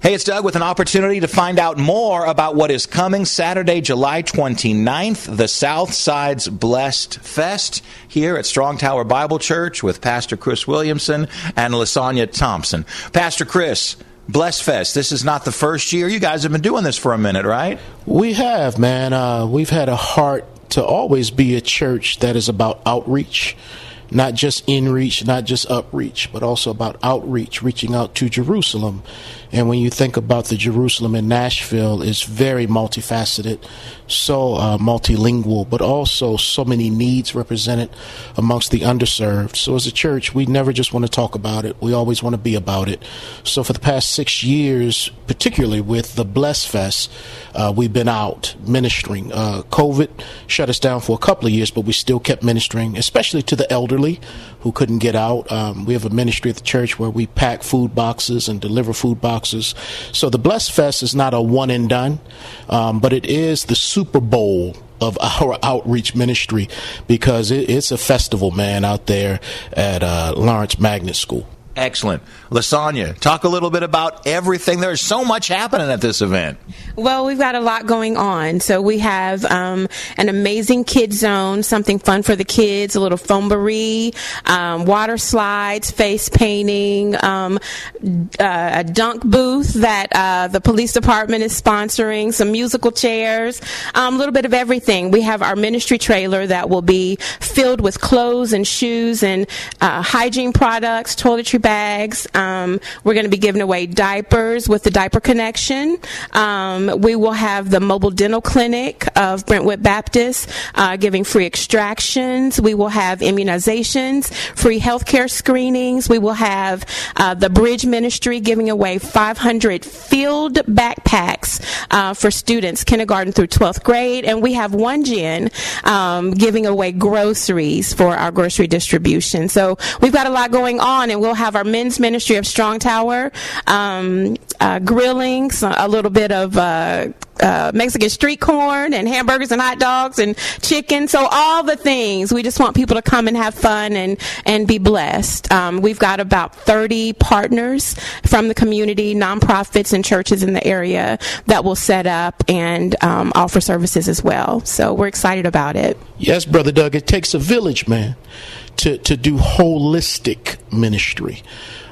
Hey, it's Doug with an opportunity to find out more about what is coming Saturday, July 29th, the Southside's Blessed Fest here at Strong Tower Bible Church with Pastor Chris Williamson and LaSonya Thompson. Pastor Chris, Blessed Fest. This is not the first year. You guys have been doing this for a minute, right? We have, man. Uh, we've had a heart to always be a church that is about outreach not just in reach, not just upreach, but also about outreach, reaching out to Jerusalem. And when you think about the Jerusalem in Nashville, it's very multifaceted, so uh, multilingual, but also so many needs represented amongst the underserved. So as a church, we never just want to talk about it. We always want to be about it. So for the past six years, particularly with the Bless Fest, uh, we've been out ministering. Uh, COVID shut us down for a couple of years, but we still kept ministering, especially to the elderly who couldn't get out. Um, we have a ministry at the church where we pack food boxes and deliver food boxes. So the Bless Fest is not a one and done, um, but it is the Super Bowl of our outreach ministry because it, it's a festival, man, out there at uh, Lawrence Magnet School. Excellent. LaSonya, talk a little bit about everything. There's so much happening at this event. Well, we've got a lot going on. So we have um, an amazing kid zone, something fun for the kids, a little fombery, um, water slides, face painting, um, uh, a dunk booth that uh, the police department is sponsoring, some musical chairs, um, a little bit of everything. We have our ministry trailer that will be filled with clothes and shoes and uh, hygiene products, toiletry bags. Um, we're going to be giving away diapers with the Diaper Connection. Um, we will have the mobile dental clinic of Brentwood Baptist uh, giving free extractions. We will have immunizations, free healthcare screenings. We will have uh, the Bridge Ministry giving away 500 field backpacks uh, for students kindergarten through 12th grade, and we have one gen um, giving away groceries for our grocery distribution. So we've got a lot going on, and we'll have our men's ministry of Strong Tower, um, uh, grilling, a little bit of uh, uh, Mexican street corn and hamburgers and hot dogs and chicken. So all the things. We just want people to come and have fun and and be blessed. Um, we've got about 30 partners from the community, nonprofits and churches in the area that will set up and um, offer services as well. So we're excited about it. Yes, brother Doug. It takes a village, man to, to do holistic ministry.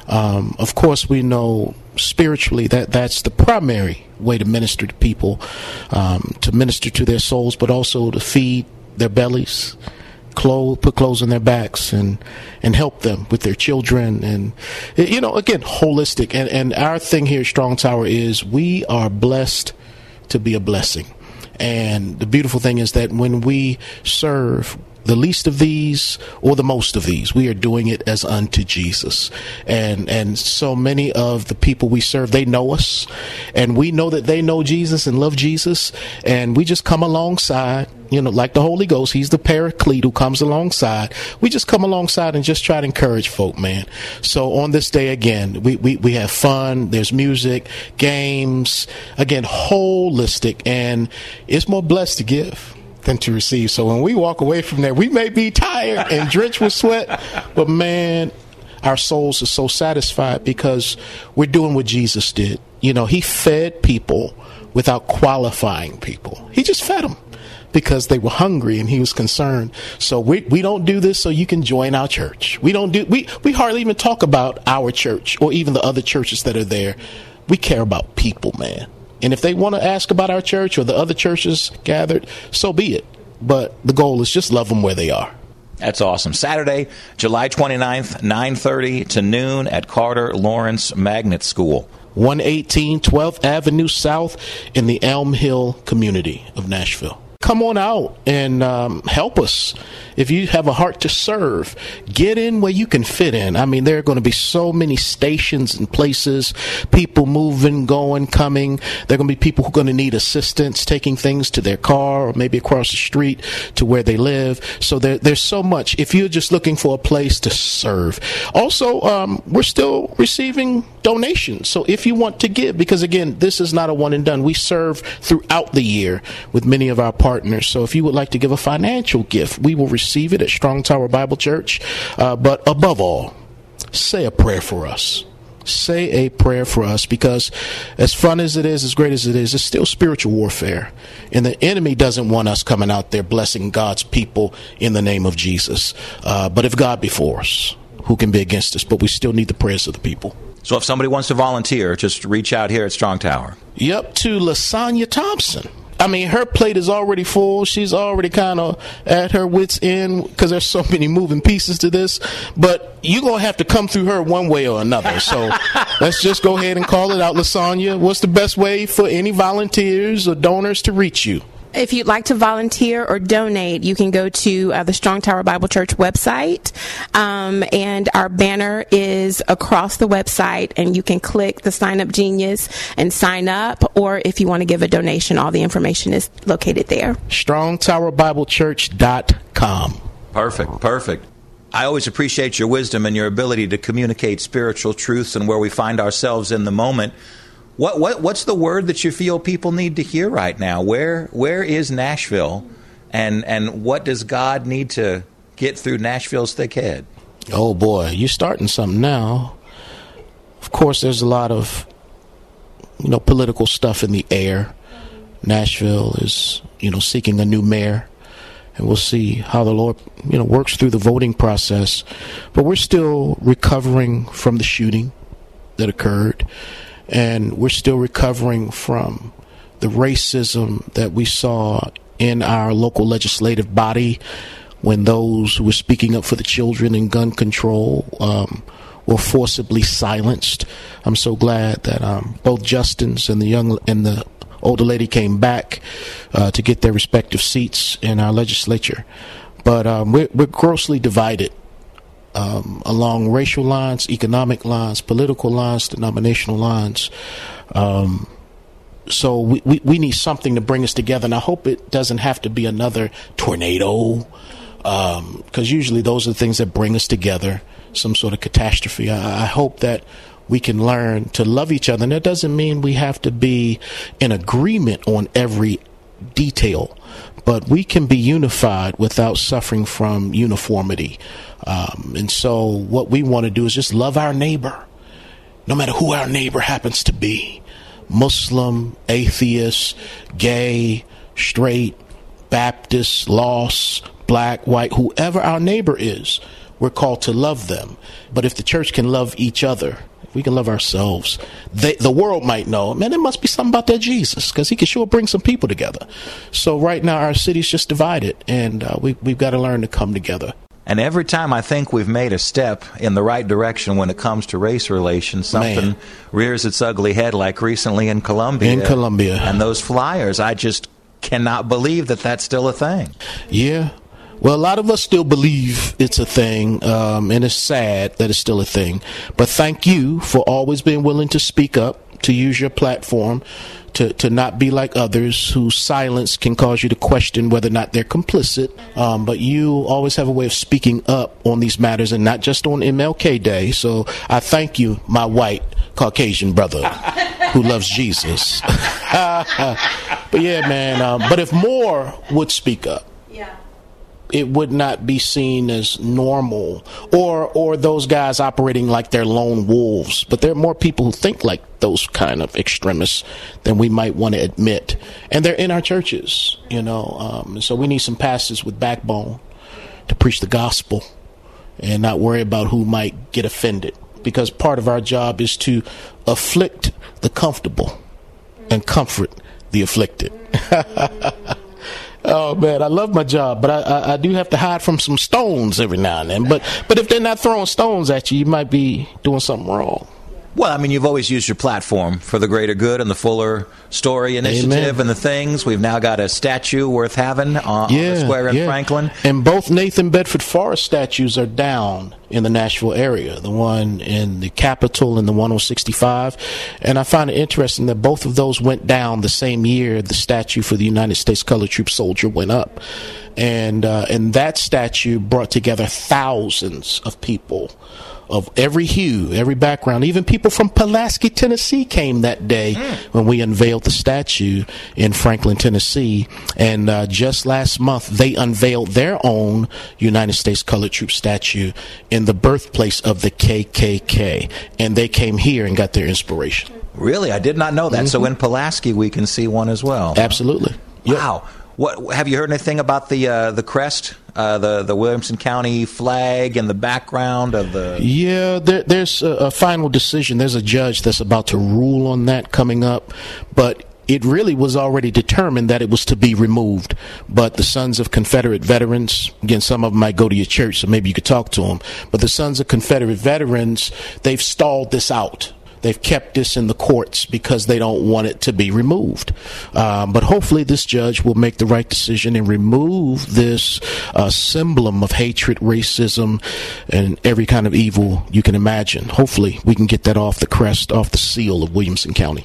Um, of course, we know spiritually that that's the primary way to minister to people, um, to minister to their souls, but also to feed their bellies, clothes, put clothes on their backs, and and help them with their children, and you know, again, holistic. And and our thing here at Strong Tower is we are blessed to be a blessing. And the beautiful thing is that when we serve, the least of these or the most of these. We are doing it as unto Jesus. And and so many of the people we serve, they know us and we know that they know Jesus and love Jesus and we just come alongside you know, like the Holy Ghost, he's the paraclete who comes alongside. We just come alongside and just try to encourage folk, man. So on this day again, we, we, we have fun, there's music, games, again, holistic, and it's more blessed to give than to receive. So when we walk away from there, we may be tired and drenched with sweat, but man, our souls are so satisfied because we're doing what Jesus did. You know, he fed people without qualifying people. He just fed them because they were hungry and he was concerned. So we, we don't do this so you can join our church. We don't do we, we hardly even talk about our church or even the other churches that are there. We care about people, man. And if they want to ask about our church or the other churches gathered, so be it. But the goal is just love them where they are. That's awesome. Saturday, July 29th, 9:30 to noon at Carter Lawrence Magnet School. 118 12th Avenue South in the Edgehill community of Nashville. Come on out and um, help us. If you have a heart to serve, get in where you can fit in. I mean, there are going to be so many stations and places, people moving, going, coming. There are going to be people who are going to need assistance taking things to their car or maybe across the street to where they live. So there, there's so much. If you're just looking for a place to serve, also um, we're still receiving donations. So if you want to give, because again, this is not a one and done. We serve throughout the year with many of our partners. So if you would like to give a financial gift, we will receive it at Strong Tower Bible Church. Uh, but above all, say a prayer for us say a prayer for us because as fun as it is, as great as it is, it's still spiritual warfare. And the enemy doesn't want us coming out there blessing God's people in the name of Jesus. Uh, but if God be for us, who can be against us? But we still need the prayers of the people. So if somebody wants to volunteer, just reach out here at Strong Tower. Yep, to LaSonya Thompson. I mean, her plate is already full. She's already kind of at her wits' end because there's so many moving pieces to this. But you're going to have to come through her one way or another. So let's just go ahead and call it out, LaSonya. What's the best way for any volunteers or donors to reach you? If you'd like to volunteer or donate, you can go to uh, the Strong Tower Bible Church website, um, and our banner is across the website, and you can click the Sign Up Genius and sign up. Or if you want to give a donation, all the information is located there. StrongTowerBibleChurch.com. Perfect, perfect. I always appreciate your wisdom and your ability to communicate spiritual truths and where we find ourselves in the moment. What, what what's the word that you feel people need to hear right now? Where where is Nashville, and and what does God need to get through Nashville's thick head? Oh boy, you're starting something now. Of course, there's a lot of you know political stuff in the air. Nashville is you know seeking a new mayor, and we'll see how the Lord you know works through the voting process. But we're still recovering from the shooting that occurred and we're still recovering from the racism that we saw in our local legislative body when those who were speaking up for the children and gun control um, were forcibly silenced. I'm so glad that um, both Justins and the young and the older lady came back uh, to get their respective seats in our legislature. But um, we're, we're grossly divided um, along racial lines, economic lines, political lines, denominational lines. Um, so we, we, we, need something to bring us together, and I hope it doesn't have to be another tornado, because um, usually those are the things that bring us together. Some sort of catastrophe. I, I hope that we can learn to love each other, and that doesn't mean we have to be in agreement on every detail, but we can be unified without suffering from uniformity. Um, and so, what we want to do is just love our neighbor, no matter who our neighbor happens to be Muslim, atheist, gay, straight, Baptist, lost, black, white, whoever our neighbor is, we're called to love them. But if the church can love each other, we can love ourselves. They, the world might know, man, there must be something about that Jesus because he can sure bring some people together. So right now, our city's just divided, and uh, we, we've got to learn to come together. And every time I think we've made a step in the right direction when it comes to race relations, something Man. rears its ugly head, like recently in Columbia. In Columbia. And those flyers, I just cannot believe that that's still a thing. Yeah. Well, a lot of us still believe it's a thing, um, and it's sad that it's still a thing. But thank you for always being willing to speak up, to use your platform to, to not be like others whose silence can cause you to question whether or not they're complicit. Um, but you always have a way of speaking up on these matters and not just on MLK Day. So I thank you, my white Caucasian brother who loves Jesus. but yeah, man. Um, but if more would speak up, it would not be seen as normal or or those guys operating like they're lone wolves. But there are more people who think like those kind of extremists than we might want to admit. And they're in our churches you know um, so we need some pastors with backbone to preach the gospel and not worry about who might get offended. Because part of our job is to afflict the comfortable and comfort the afflicted Oh man, I love my job, but I, I, I, do have to hide from some stones every now and then. But but if they're not throwing stones at you, you might be doing something wrong. Well, I mean, you've always used your platform for the greater good and the Fuller Story Initiative Amen. and the things. We've now got a statue worth having on, on the square in Franklin. And both Nathan Bedford Forrest statues are down in the Nashville area, the one in the Capitol and the one on 65. And I find it interesting that both of those went down the same year the statue for the United States Color Troop soldier went up. And, uh, and that statue brought together thousands of people of every hue, every background. Even people from Pulaski, Tennessee came that day when we unveiled the statue in Franklin, Tennessee. And uh, just last month, they unveiled their own United States Colored Troop statue in the birthplace of the KKK. And they came here and got their inspiration. Really, I did not know that. So in Pulaski, we can see one as well. Absolutely. Yep. Wow. What have you heard anything about the uh, the crest, uh, the the Williamson County flag, and the background of the? Yeah, there, there's a, a final decision. There's a judge that's about to rule on that coming up, but it really was already determined that it was to be removed. But the Sons of Confederate Veterans, again, some of them might go to your church, so maybe you could talk to them. But the Sons of Confederate Veterans, they've stalled this out. They've kept this in the courts because they don't want it to be removed. Um, but hopefully, this judge will make the right decision and remove this uh, of hatred, racism, and every kind of evil you can imagine. Hopefully, we can get that off the crest, off the seal of Williamson County.